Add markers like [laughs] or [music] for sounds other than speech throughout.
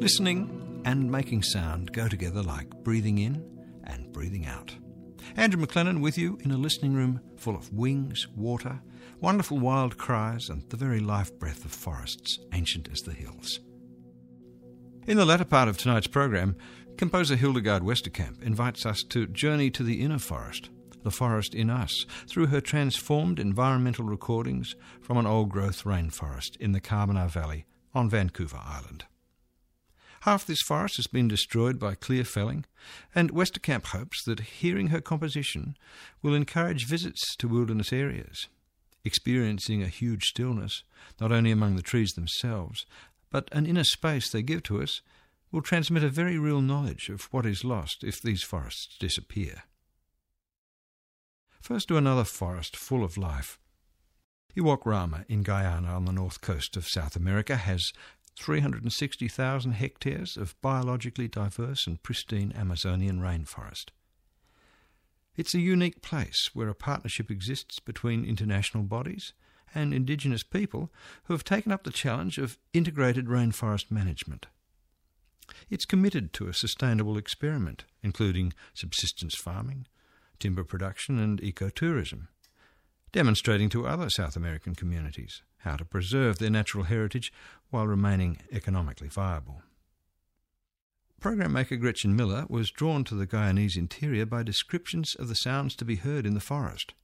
Listening and making sound go together like breathing in and breathing out. Andrew McLennan with you in a listening room full of wings, water, wonderful wild cries, and the very life breath of forests ancient as the hills. In the latter part of tonight's program, composer Hildegard Westerkamp invites us to journey to the inner forest, the forest in us, through her transformed environmental recordings from an old growth rainforest in the Carmanah Valley on Vancouver Island. Half this forest has been destroyed by clear felling, and Westerkamp hopes that hearing her composition will encourage visits to wilderness areas, experiencing a huge stillness, not only among the trees themselves, but an inner space they give to us will transmit a very real knowledge of what is lost if these forests disappear. First to another forest full of life. Iwokrama in Guyana on the north coast of South America has 360,000 hectares of biologically diverse and pristine Amazonian rainforest. It's a unique place where a partnership exists between international bodies and indigenous people who have taken up the challenge of integrated rainforest management. It's committed to a sustainable experiment, including subsistence farming, timber production, and ecotourism demonstrating to other South American communities how to preserve their natural heritage while remaining economically viable. Program maker Gretchen Miller was drawn to the Guyanese interior by descriptions of the sounds to be heard in the forest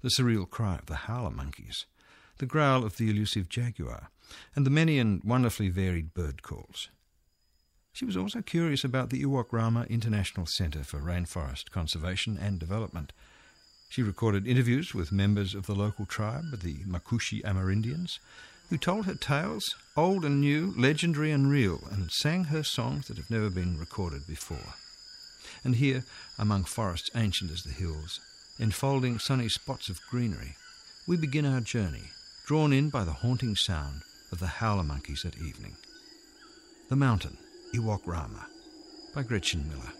the surreal cry of the howler monkeys, the growl of the elusive jaguar, and the many and wonderfully varied bird calls. She was also curious about the Iwokrama International Centre for Rainforest Conservation and Development, she recorded interviews with members of the local tribe, the Makushi Amerindians, who told her tales, old and new, legendary and real, and sang her songs that have never been recorded before. And here, among forests ancient as the hills, enfolding sunny spots of greenery, we begin our journey, drawn in by the haunting sound of the howler monkeys at evening. The Mountain, Iwokrama, by Gretchen Miller.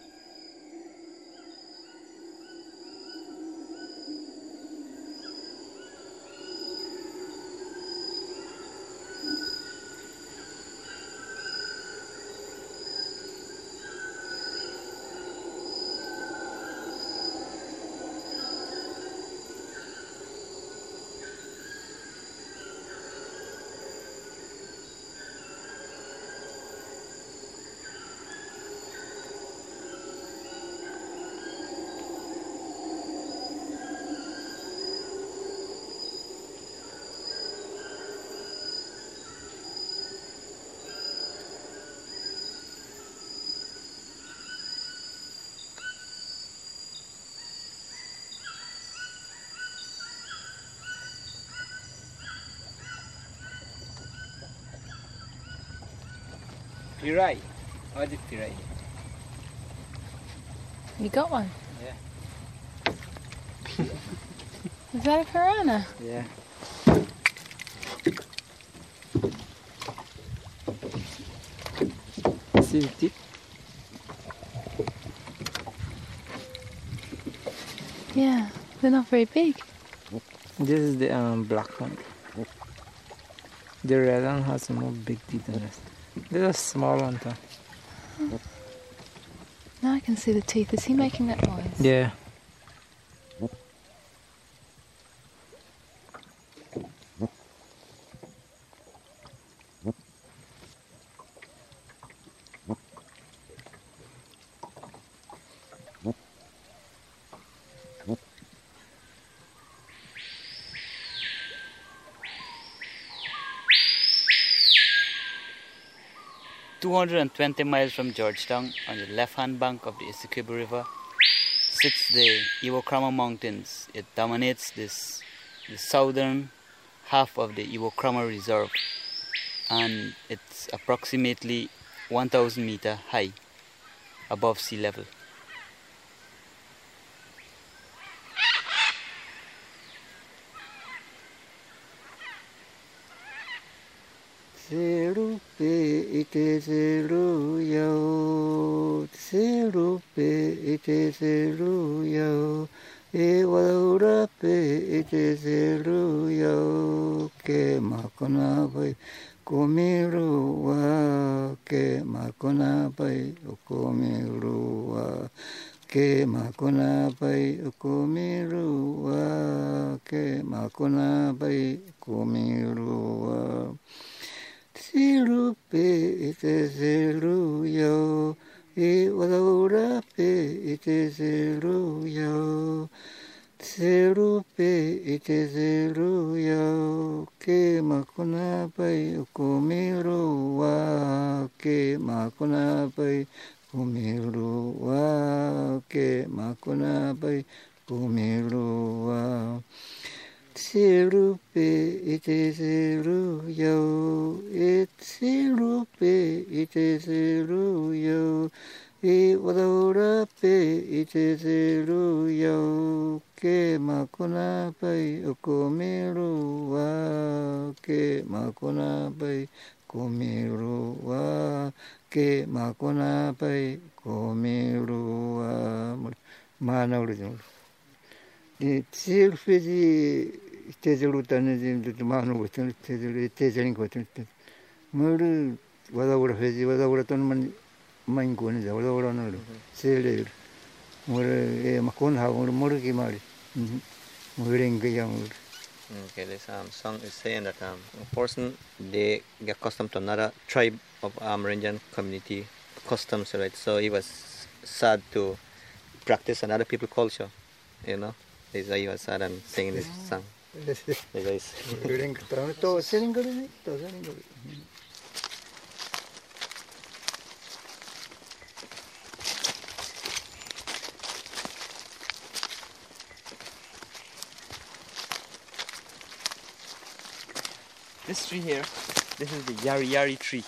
Pirai. I did pirai. You got one? Yeah. [laughs] Is that a piranha? Yeah. See the tip? Yeah, they're not very big. This is the um, black one. The red one has more big teeth than this. This is a small one too. Now I can see the teeth. Is he making that noise? Yeah. Two hundred and twenty miles from Georgetown, on the left-hand bank of the Essequibo River, sits the Iwokrama Mountains. It dominates this the southern half of the Iwokrama Reserve, and it's approximately 1,000 meter high above sea level. Serupe ite seruyo, serupe ite seruyo, e walaurape ite seruyo, ke makona vai komirua ke makona pai o komirua ke makona pai o komirua ke makona pai komirua Sirupe i te seru yo i wadaura pe i te seru yo Seru pe i te seru yo ke makona pai o komiru wa ke makona pai komiru wa ke makona pai komiru wa Seru pe i te seru yo e seru pe i te seru yo i wadaura pe i te seru yo ke makona pai o komiru wa ke makona pai komiru wa ke makona pai komiru wa mana ulu jeng di tsir fezi te jelu tane jeng tu mana ulu jeng te jelu te jeng ko jeng mulu wadaura fezi wadaura ton man main ko ni wadaura no sele mulu makon ha mulu mulu ki mari Okay, this um, song is saying that um, a person they get accustomed to another tribe of Amerindian community customs, right? So he was sad to practice another people culture, you know. This is why he was sad and singing this song. This tree here, this is the yari yari tree.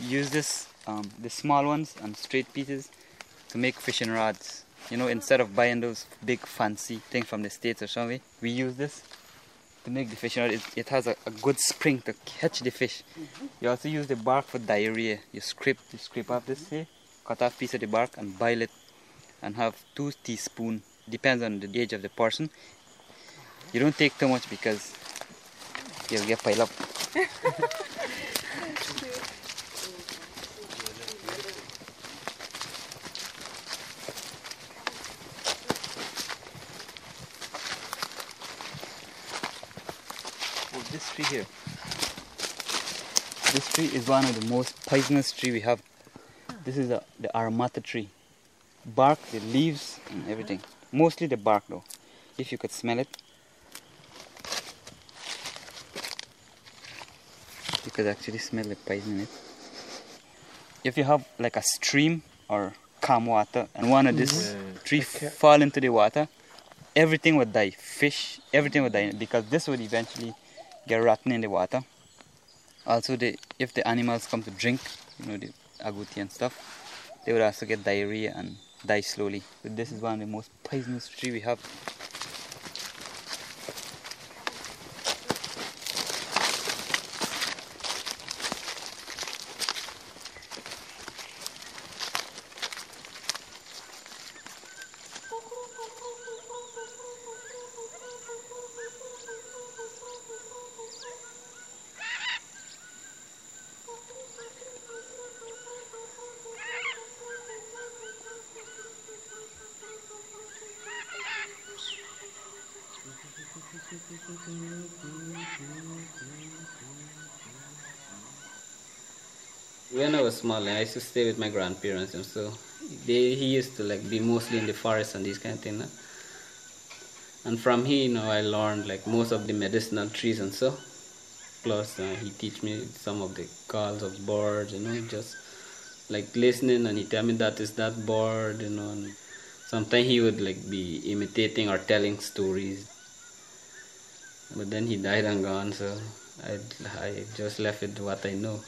You use this, um, the small ones and straight pieces to make fishing rods. You know, instead of buying those big fancy things from the States or something, we use this to make the fishing rod. It, it has a, a good spring to catch the fish. Mm-hmm. You also use the bark for diarrhea. You scrape, you scrape off this here, cut off piece of the bark and boil it and have two teaspoon, depends on the age of the person. You don't take too much because you'll get piled up. [laughs] Oh, this tree here. This tree is one of the most poisonous tree we have. This is the, the aramata tree. Bark, the leaves, and everything. Mostly the bark though. If you could smell it, you could actually smell the poison in it. If you have like a stream or calm water and one of this mm-hmm. tree fall into the water, everything would die. Fish, everything would die because this would eventually get rotten in the water. Also, if the animals come to drink, you know, the agouti and stuff, they would also get diarrhea and die slowly. But this is one of the most poisonous tree we have. When I was small, I used to stay with my grandparents, and so they he used to like be mostly in the forest and these kind of things. And from here, you know, I learned like most of the medicinal trees and so. Plus, uh, he teach me some of the calls of birds, you know, just like listening, and he tell me that is that bird, you know. And sometimes he would like be imitating or telling stories. But then he died and gone, so I I just left with what I know.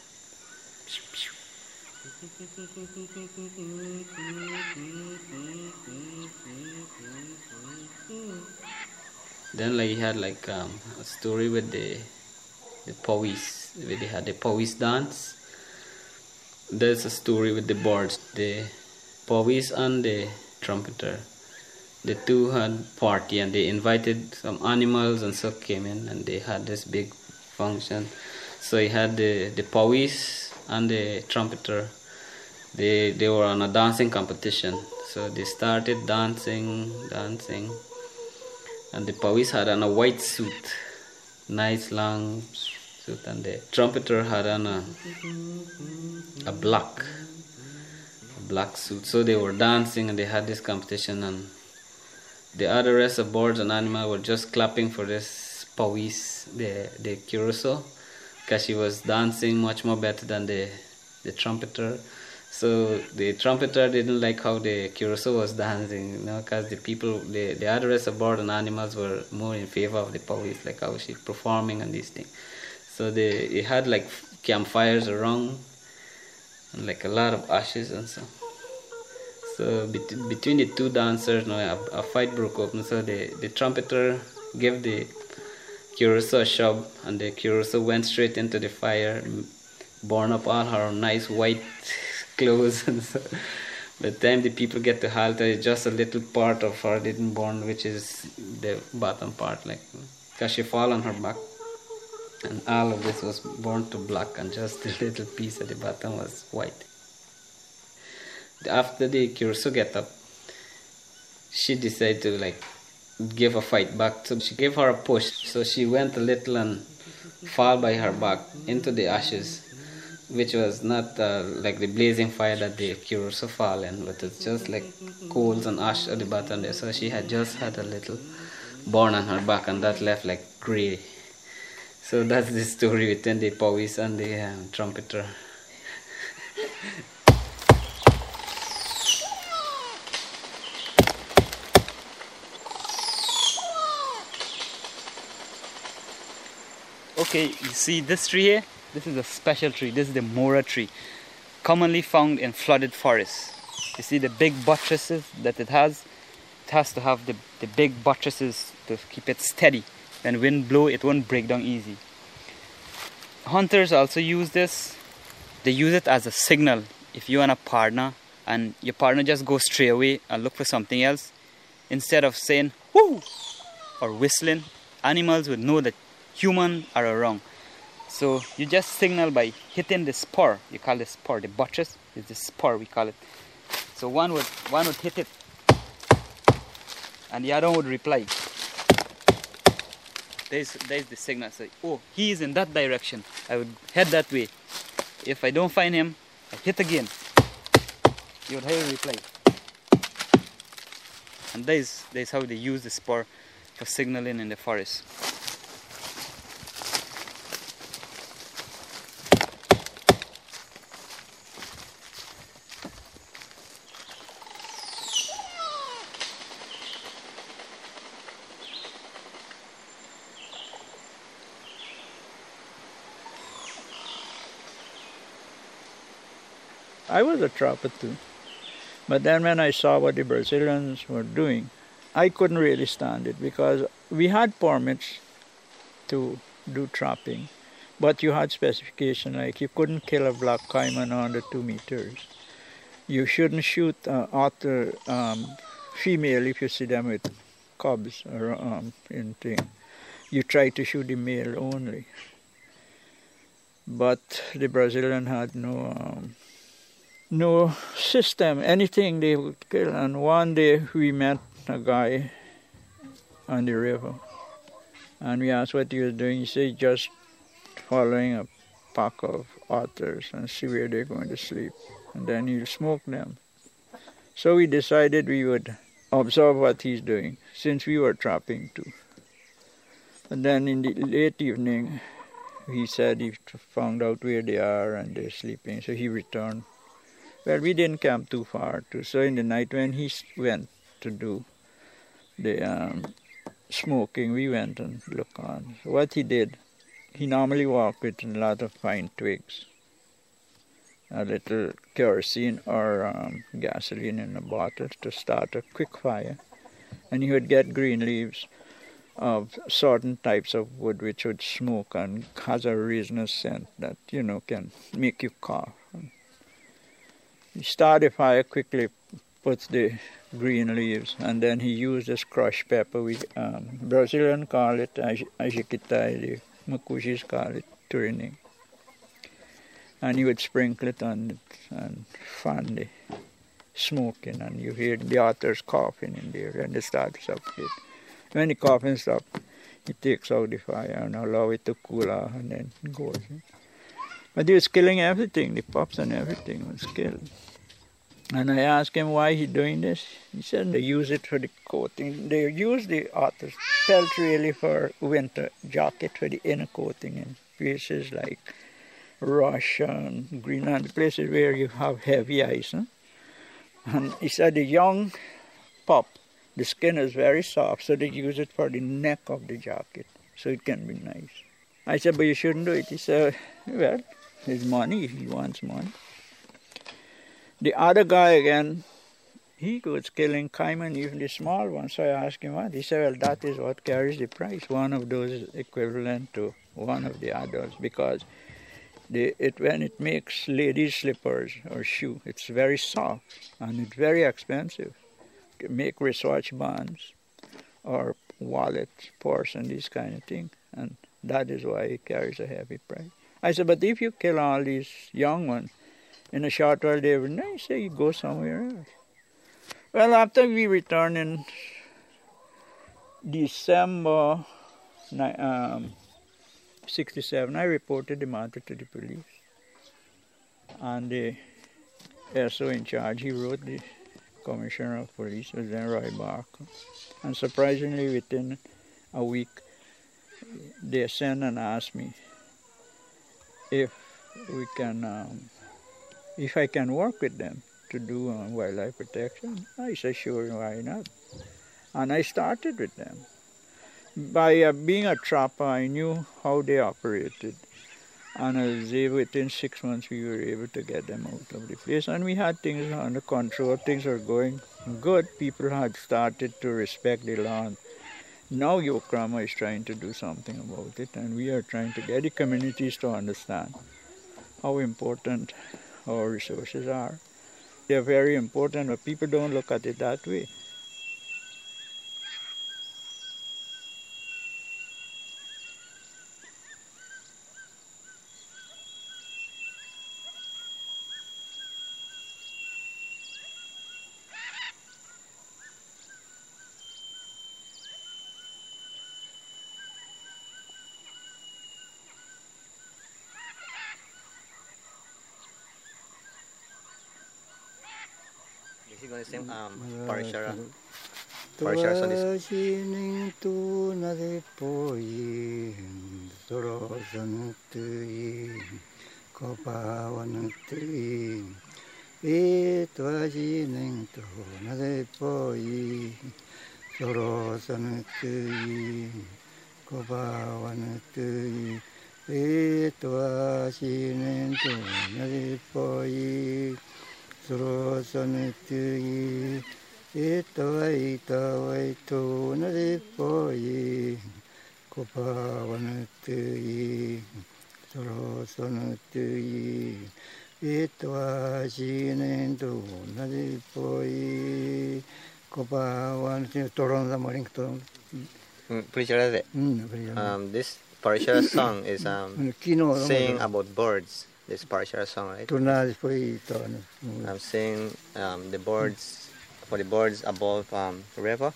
Then like he had like um, a story with the the Powis, where they had the Powis dance. There's a story with the birds, the Powis and the trumpeter. The two had party and they invited some animals and so came in and they had this big function. So he had the the powis and the trumpeter. They they were on a dancing competition. So they started dancing, dancing, and the powis had on a white suit, nice long suit, and the trumpeter had on a a black a black suit. So they were dancing and they had this competition and the other rest of birds and animals were just clapping for this powis the the curassow, because she was dancing much more better than the the trumpeter. So the trumpeter didn't like how the curassow was dancing, you know, because the people, the, the other rest of birds and animals were more in favor of the Powis, like how she performing and this thing. So they it had like campfires around, and like a lot of ashes and so. So bet- between the two dancers, you know, a, a fight broke up. So the, the trumpeter gave the curassow a shove, and the curassow went straight into the fire, burned up all her nice white clothes. [laughs] And so by the time the people get to Halta, it's just a little part of her didn't burn, which is the bottom part, like because she fall on her back. And all of this was burned to black, and just the little piece at the bottom was white after the curassow get up, she decided to like give a fight back. So she gave her a push. So she went a little and fall by her back into the ashes, which was not uh, like the blazing fire that they the curassow fall in, but it's just like coals and ash at the bottom there. So she had just had a little burn on her back, and that left like gray. So that's the story between the powis and the um, trumpeter. Okay, you see this tree here? This is a special tree. This is the mora tree, commonly found in flooded forests. You see the big buttresses that it has? It has to have the, the big buttresses to keep it steady. When wind blow, it won't break down easy. Hunters also use this. They use it as a signal. If you and a partner and your partner just goes straight away and look for something else, instead of saying whoo or whistling, animals would know that human are around. So you just signal by hitting the spur. You call the spur the buttress is the spur we call it. So one would one would hit it, and the other one would reply. There's there's the signal. So oh he is in that direction. I would head that way. If I don't find him, I hit again. You would hear a reply. And that is that is how they use the spur for signaling in the forest. I was a trapper too. But then when I saw what the Brazilians were doing, I couldn't really stand it because we had permits to do trapping, but you had specification like you couldn't kill a black caiman under two meters. You shouldn't shoot uh, otter um, female if you see them with cubs or um, in thing. You try to shoot the male only. But the Brazilian had no um, no system, anything they would kill. And one day we met a guy on the river, and we asked what he was doing. He said just following a pack of otters and see where they're going to sleep, and then he'll smoke them. So we decided we would observe what he's doing, since we were trapping too. And then in the late evening, he said he found out where they are and they're sleeping, so he returned. Well, we didn't camp too far, too. So in the night when he went to do the um, smoking, we went and looked on. So what he did, he normally walked with a lot of pine twigs, a little kerosene or um, gasoline in a bottle to start a quick fire, and he would get green leaves of certain types of wood which would smoke and has a resinous scent that you know can make you cough. He started fire quickly, puts the green leaves, and then he used this crushed pepper. We um, Brazilian call it ajikitai, the Makushis call it turining. and he would sprinkle it on it and fan the smoking, and you hear the otters coughing in there, and they start to suffocate. When the coughing stops, he takes out the fire and allow it to cool off, and then goes. But he was killing everything, the pups and everything was killed. And I asked him why he's doing this. He said they use it for the coating. They use the otter's pelt really for winter jacket for the inner coating in places like Russia and Greenland, places where you have heavy ice. Huh? And he said the young pup, the skin is very soft, so they use it for the neck of the jacket, so it can be nice. I said, but you shouldn't do it. He said, well, his money, he wants money. The other guy again, he was killing caiman, even the small ones. So I asked him what. He said, well, that is what carries the price. One of those is equivalent to one of the others because the, it, when it makes ladies' slippers or shoe, it's very soft and it's very expensive. To make wristwatch bands or wallets, purse, and this kind of thing. And that is why it carries a heavy price. I said, but if you kill all these young ones, in a short while they will I say you go somewhere else. Well, after we returned in December um, 67, I reported the matter to the police. And the SO in charge, he wrote the commissioner of police, was then Roy Barker. And surprisingly, within a week, they sent and asked me if we can, um, if I can work with them to do uh, wildlife protection. I said, sure, why not? And I started with them. By uh, being a trapper, I knew how they operated. And within six months, we were able to get them out of the place. And we had things under control. Things were going good. People had started to respect the land. Now Iwokrama is trying to do something about it, and we are trying to get the communities to understand how important our resources are. They are very important, but people don't look at it that way. Is he going to sing um, Parishara? Parishara song is Tuasining tu na de poi soro san tui ko pa wan tui e tuasining tu na de poi soro san tui ko pa wan tui tuasining tu na de poi soro san tui Ita wai ta wai tu na de po yi ko pa wan tu yi soro son tu yi Ita wa shi nen tu na de po yi ko pa wan tu toron da morin to Mm, Parishara de. mm bri Um, this Parishara song is um, saying about birds. This Parishara song, right? tu na po yi to I'm saying um, the birds, for the birds above um, river,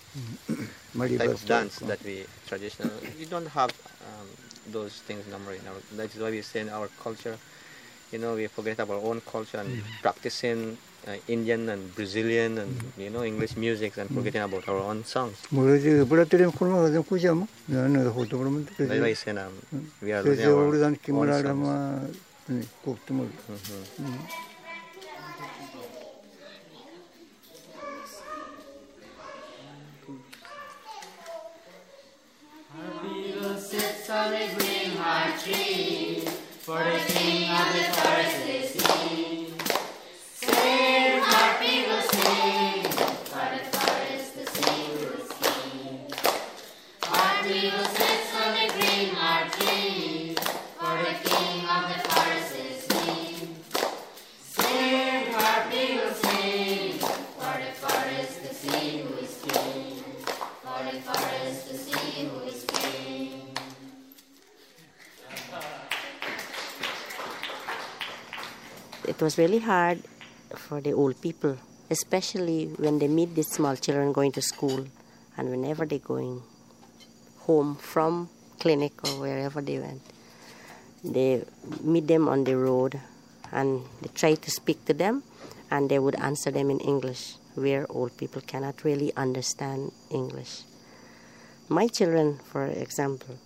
[clears throat] type of dance that we traditional. We don't have um, those things number in our. That is why we say in our culture, you know, we forget about our own culture and practicing uh, Indian and Brazilian and you know English music and forgetting about our own songs. je bra tere ko ma de ku jam na na Evet, koptum tree, for the king of the forest is he. Say. It was really hard for the old people, especially when they meet the small children going to school and whenever they're going home from clinic or wherever they went. They meet them on the road and they try to speak to them and they would answer them in English, where old people cannot really understand English. My children, for example,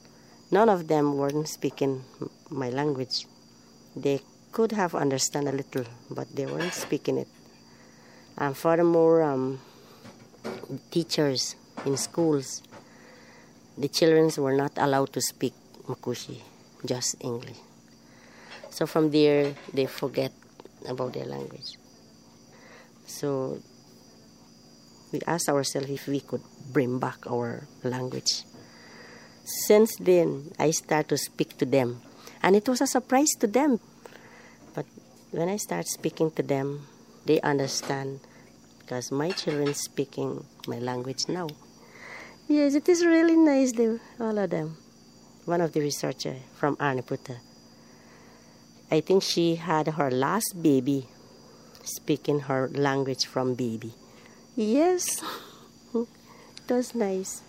none of them weren't speaking my language. They could have understand a little, but they weren't speaking it. And furthermore, um, teachers in schools, the children were not allowed to speak Makushi, just English. So from there, they forget about their language. So we asked ourselves if we could bring back our language. Since then, I started to speak to them, and it was a surprise to them. When I start speaking to them, they understand because my children speaking my language now. Yes, it is really nice, though, all of them. One of the researchers from Aranaputa, I think she had her last baby speaking her language from baby. Yes, [laughs] it was nice.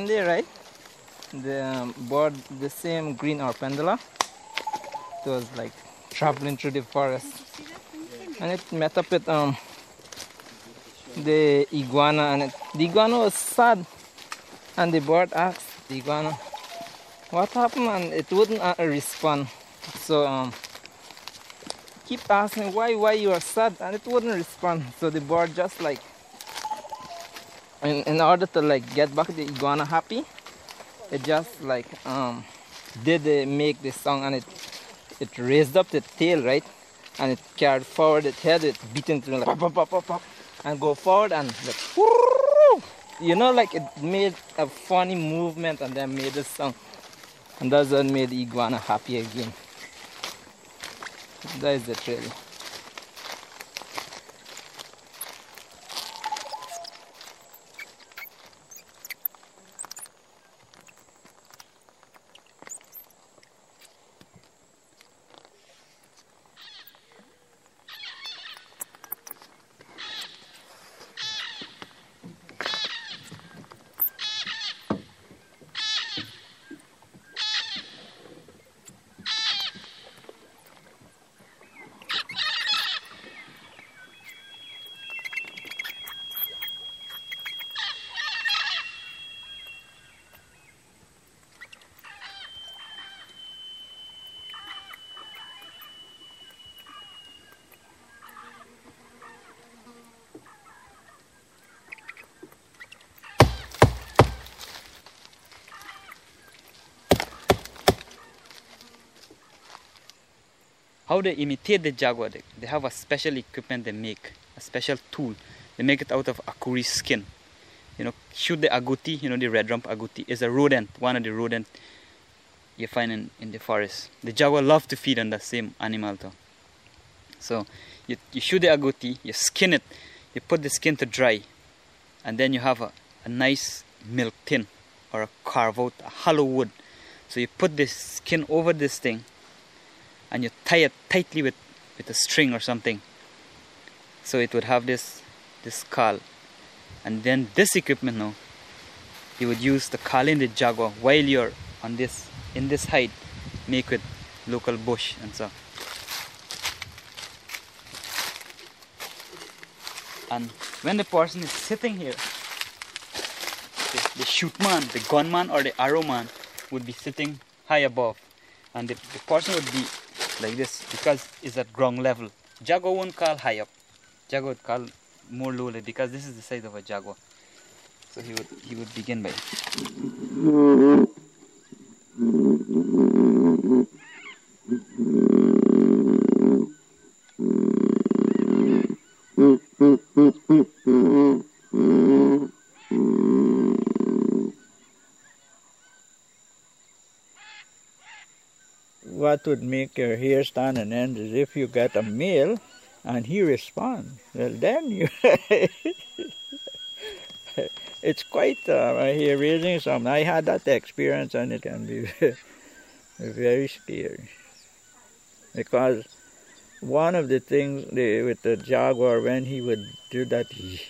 One day, right, the um, bird, the same green oropendola, it was like traveling through the forest, and it met up with um the iguana, and it, the iguana was sad, and the bird asked the iguana, "What happened?" and it wouldn't uh, respond. So um, keep asking why, why you are sad, and it wouldn't respond. So the bird just like in, in order to like get back the iguana happy it just like um did make this song and it it raised up the tail right? And it carried forward its head it beat into like pop, pop, pop, pop, and go forward and like you know like it made a funny movement and then made a song. And that's what made the iguana happy again. That is it really how they imitate the jaguar, they, they have a special equipment they make, a special tool. They make it out of akuri skin. You know, shoot the agouti, you know, the red rump agouti is a rodent, one of the rodent you find in, in the forest. The jaguar love to feed on that same animal though. So you, you shoot the agouti, you skin it, you put the skin to dry, and then you have a, a nice milk tin or a carve out a hollow wood. So you put this skin over this thing and you tie it tightly with, with a string or something. So it would have this this skull. And then this equipment now, you would use the call in the jaguar while you're on this in this height, make with local bush and so. And when the person is sitting here, the, the shoot man, the gunman or the arrow man would be sitting high above. And the, the person would be like this because it's at ground level. Jaguar won't call high up. Jaguar would call more lowly because this is the size of a jaguar. So he would he would begin by what would make your hair stand on end as if you get a male and he responds. Well, then you. [laughs] it's quite uh, hair raising. Some I had that experience and it can be [laughs] very scary because one of the things with the jaguar when he would do that, [laughs] he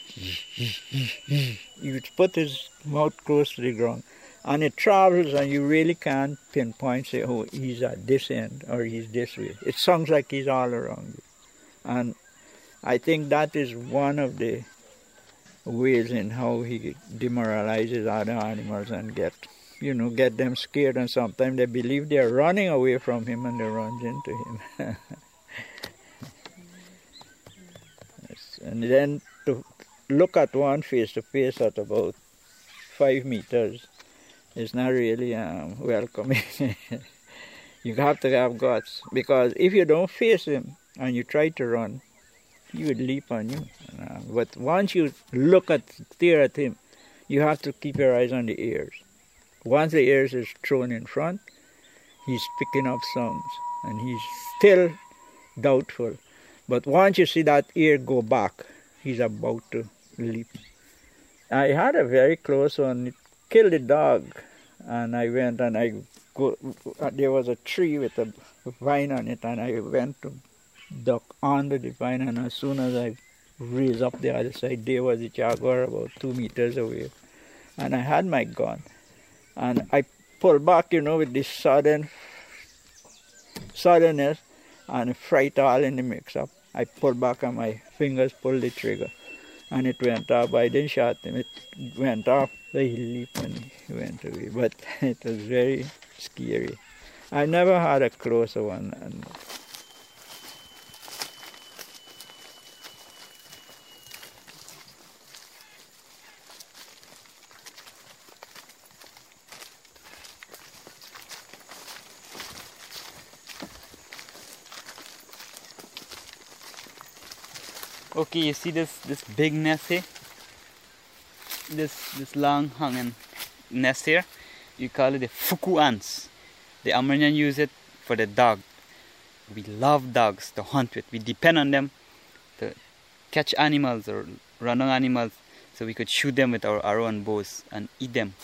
would put his mouth close to the ground and it travels and you really can't pinpoint say oh he's at this end or he's this way. It sounds like he's all around you. And i think that is one of the ways in how he demoralizes other animals and get you know get them scared. And sometimes they believe they're running away from him and they run into him. [laughs] And then to look at one face to face at about five meters it's not really um, welcoming. [laughs] you have to have guts because if you don't face him and you try to run, he would leap on you. Uh, but once you look at, stare at him, you have to keep your eyes on the ears. Once the ears is thrown in front, he's picking up sounds and he's still doubtful. But once you see that ear go back, he's about to leap. I had a very close one. Killed the dog, and I went and I go. There was a tree with a vine on it, and I went to duck under the vine, and as soon as I raised up the other side, there was a jaguar about two meters away, and I had my gun, and I pulled back, you know, with this sudden suddenness and fright all in the mix-up. I pulled back and my fingers pulled the trigger and it went off. I didn't shot him. It went off. So he leaped and he went away. But it was very scary. I never had a closer one. Okay, you see this this big nest here? This this long hanging nest here? You call it the fuku ants. The Amerindian use it for the dog. We love dogs to hunt with. We depend on them to catch animals or run on animals so we could shoot them with our, arrow and bows and eat them.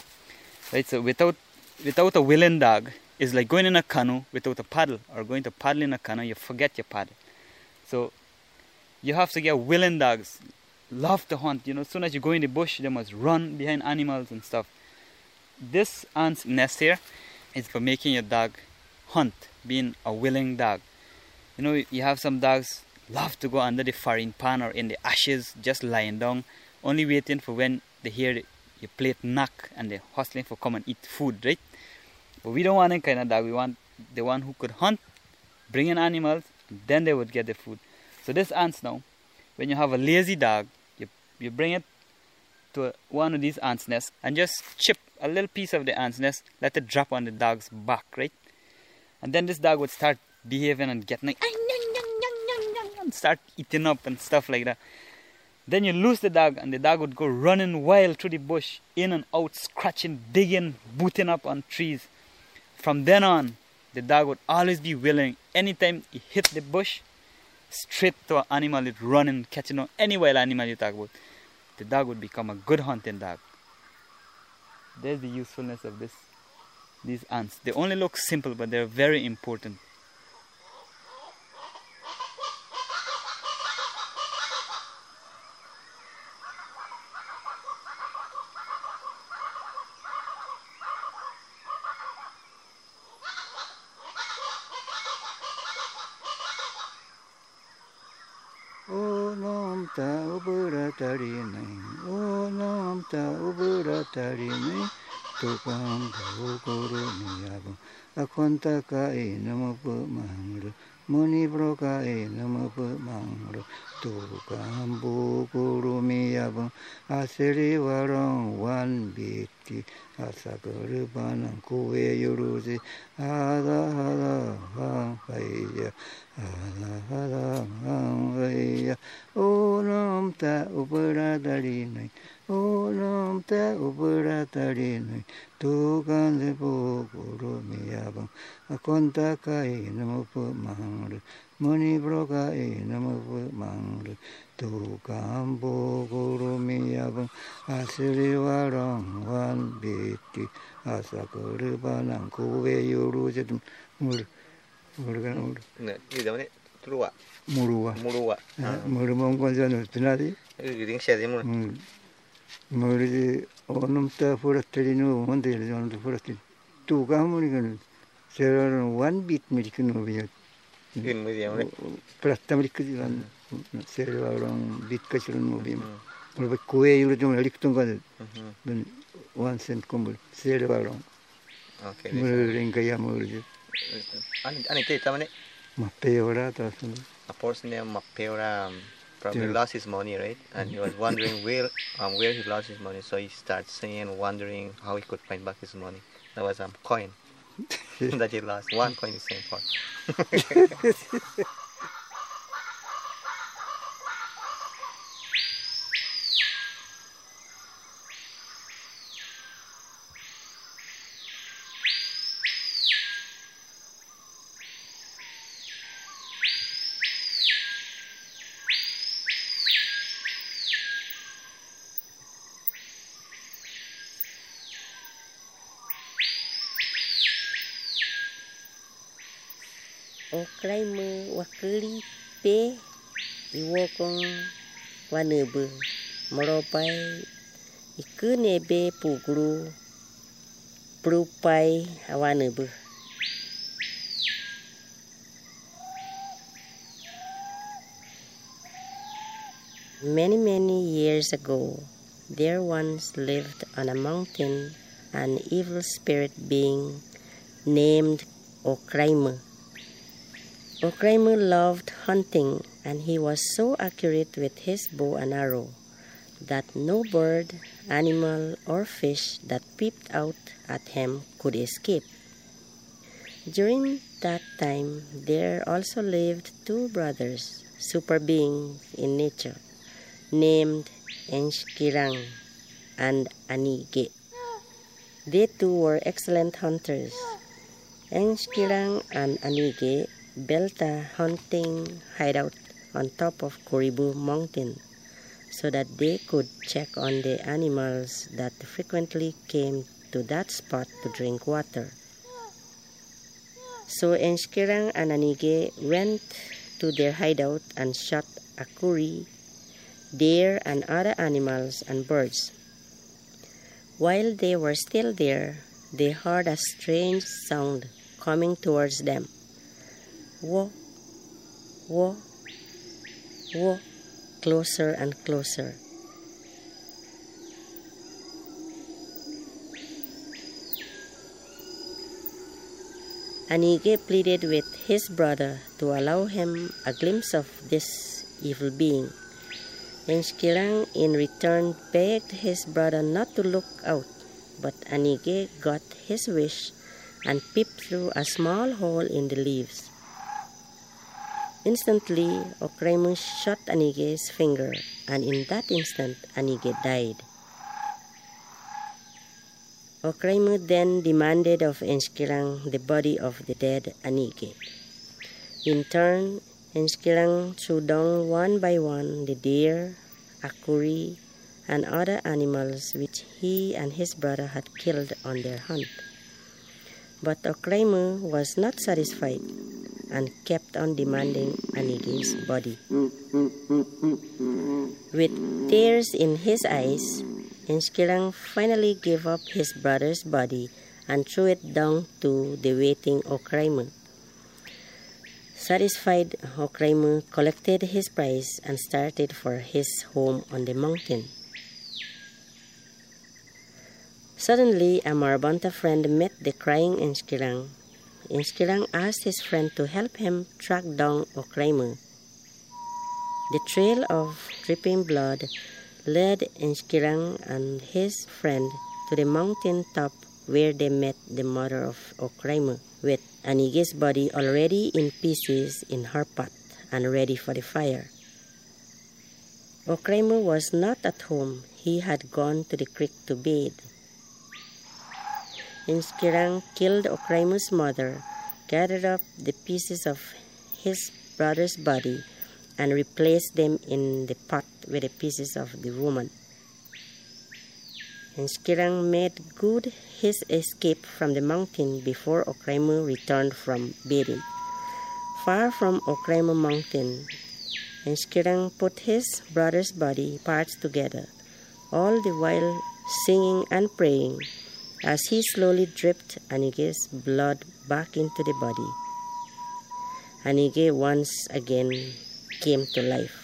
Right? So without without a willing dog, it's like going in a canoe without a paddle or going to paddle in a canoe, you forget your paddle. So you have to get willing dogs. Love to hunt. You know, as soon as you go in the bush, they must run behind animals and stuff. This ant's nest here is for making your dog hunt, being a willing dog. You know, you have some dogs love to go under the frying pan or in the ashes, just lying down, only waiting for when they hear your plate knock and they're hustling for come and eat food, right? But we don't want that kind of dog. We want the one who could hunt, bring in animals, then they would get the food. So this ants now, when you have a lazy dog, you, you bring it to one of these ants' nests and just chip a little piece of the ant's nest, let it drop on the dog's back, right? And then this dog would start behaving and getting like, and start eating up and stuff like that. Then you lose the dog, and the dog would go running wild through the bush, in and out, scratching, digging, booting up on trees. From then on, the dog would always be willing. Anytime he hit the bush, straight to an animal it running, catching on any wild animal you talk about, the dog would become a good hunting dog. There's the usefulness of this these ants. They only look simple but they're very important. Bhattakaye Namo Pumangala Munibrokaye Namo Pumangala Tukambhu Kurumiyabam Asirivaram Vanbhikti Asakarpanam Kuve Yuruzi Hada Hada Ham Vaya Hada Hada Ham Vaya Onom ta ubradarinai, Onom ta ubradarinai, Tugan de boguru miyabam, Akonta kai namupu mahangru, Muni brogai namupu mahangru, Tugan boguru miyabam, Asiri warang wan bitti, Asakuru banang kuwe yuru jetum, Mulu, mulu kan mulu. Nah, ini dah mana? Terus Murua. Murua. Murua mongkon janu tenari. Giring sia di mur. Muri onum ta furateli no monde janu ta furateli. Tu ga muri kan. Seron one bit mi kinu biya. In mi dia mur. Pratta mi kinu lan. Seron bit ka chirun mo bima. Mur ba kue yuru jung liktun ga. Ben one cent kombul. Seron. Okay. Muri ringa ya muri. Ani ani te tamane. Ma peorata sono. A person named Mapeora um, probably Yeah. lost his money, right? And he was [laughs] wondering where um, where he lost his money. So he started saying, wondering how he could find back his money. That was a um, coin [laughs] [laughs] that he lost. One coin is same for. Wanebe pugru prupai awanebe. Many, many years ago, there once lived on a mountain an evil spirit being named Okraima. Okraima loved hunting and he was so accurate with his bow and arrow that no bird, animal, or fish that peeped out at him could escape. During that time, there also lived two brothers, super beings in nature, named Enshkirang and Anige. They too were excellent hunters. Enshkirang and Anige built a hunting hideout on top of Koribu Mountain so that they could check on the animals that frequently came to that spot to drink water. So Enshkirang and Anige went to their hideout and shot a kuri, deer, and other animals and birds. While they were still there, they heard a strange sound coming towards them. Whoa, whoa, whoa, closer and closer. Anige pleaded with his brother to allow him a glimpse of this evil being. Enshkirang in return begged his brother not to look out, but Anige got his wish and peeped through a small hole in the leaves. Instantly, Okraimu shot Anige's finger, and in that instant, Anige died. Okraimu then demanded of Enskirang the body of the dead Anige. In turn, Enskirang threw down one by one the deer, akuri, and other animals which he and his brother had killed on their hunt. But Okraimu was not satisfied and kept on demanding Anige's body. With tears in his eyes, Enskirang finally gave up his brother's body and threw it down to the waiting Okraimu. Satisfied, Okraimu collected his prize and started for his home on the mountain. Suddenly, a Marabunta friend met the crying Enskirang. Enskirang asked his friend to help him track down Okraimu. The trail of dripping blood led Enskirang and his friend to the mountain top where they met the mother of Okraimu with Anige's body already in pieces in her pot and ready for the fire. Okraimu was not at home. He had gone to the creek to bathe. Inskirang killed Okraimu's mother, gathered up the pieces of his brother's body, and replaced them in the pot with the pieces of the woman. Inskirang made good his escape from the mountain before Okraimu returned from bathing. Far from Okraimu mountain, Inskirang put his brother's body parts together, all the while singing and praying as he slowly dripped Anige's blood back into the body. Anige once again came to life.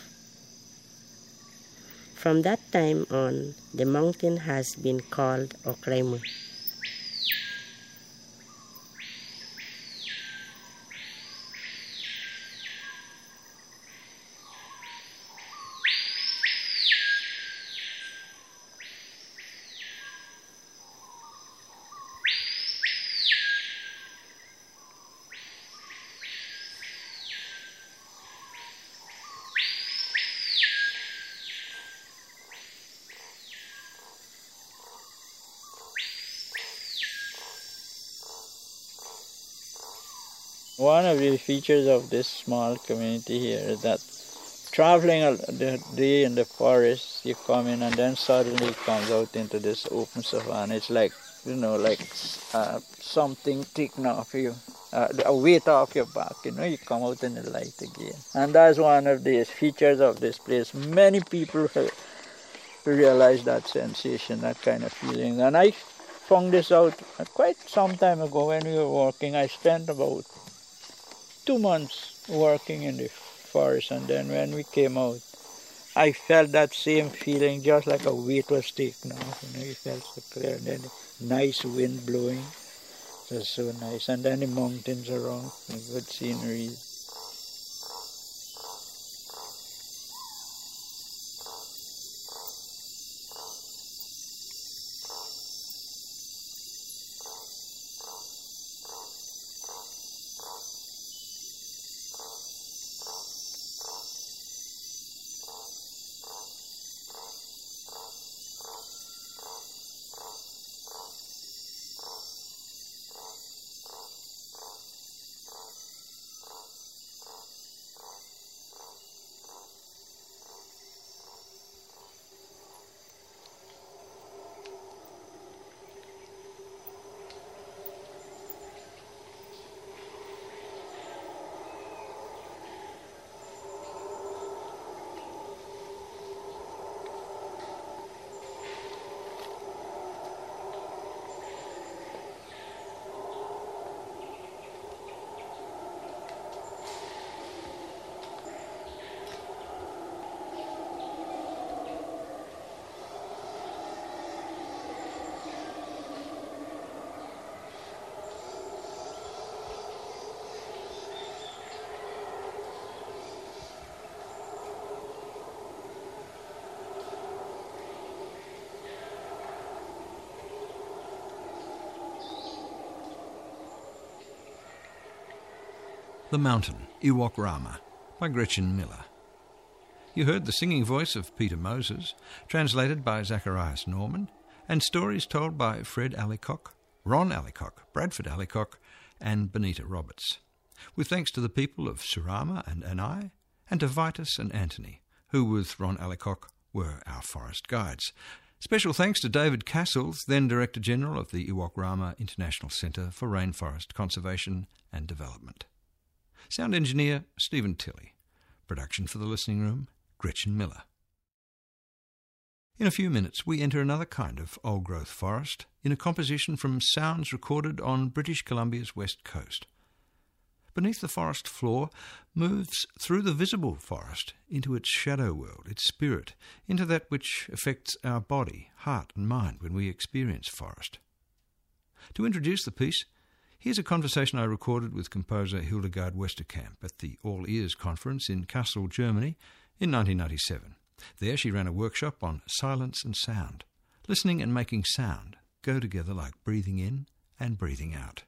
From that time on, the mountain has been called Okraimu. One of the features of this small community here is that traveling the day in the forest, you come in and then suddenly it comes out into this open savanna. It's like, you know, like uh, something taken off you, uh, a weight off your back, you know, you come out in the light again. And that's one of the features of this place. Many people realize that sensation, that kind of feeling. And I found this out quite some time ago when we were walking. I spent about two months working in the forest, and then when we came out, I felt that same feeling, just like a weight was taken off. You know, you felt so clear, and then nice wind blowing. It was so nice, and then the mountains around, the good scenery. The Mountain, Iwokrama, by Gretchen Miller. You heard the singing voice of Peter Moses, translated by Zacharias Norman, and stories told by Fred Allicock, Ron Allicock, Bradford Allicock, and Benita Roberts. With thanks to the people of Surama and Annai, and to Vitus and Anthony, who with Ron Allicock were our forest guides. Special thanks to David Cassells, then Director General of the Iwokrama International Centre for Rainforest Conservation and Development. Sound engineer Stephen Tilley. Production for the listening room Gretchen Miller. In a few minutes, we enter another kind of old growth forest in a composition from sounds recorded on British Columbia's west coast. beneath the forest floor moves through the visible forest into its shadow world, its spirit, into that which affects our body, heart, and mind when we experience forest. To introduce the piece, here's a conversation I recorded with composer Hildegard Westerkamp at the All Ears Conference in Kassel, Germany in 1997. There she ran a workshop on silence and sound. Listening and making sound go together like breathing in and breathing out.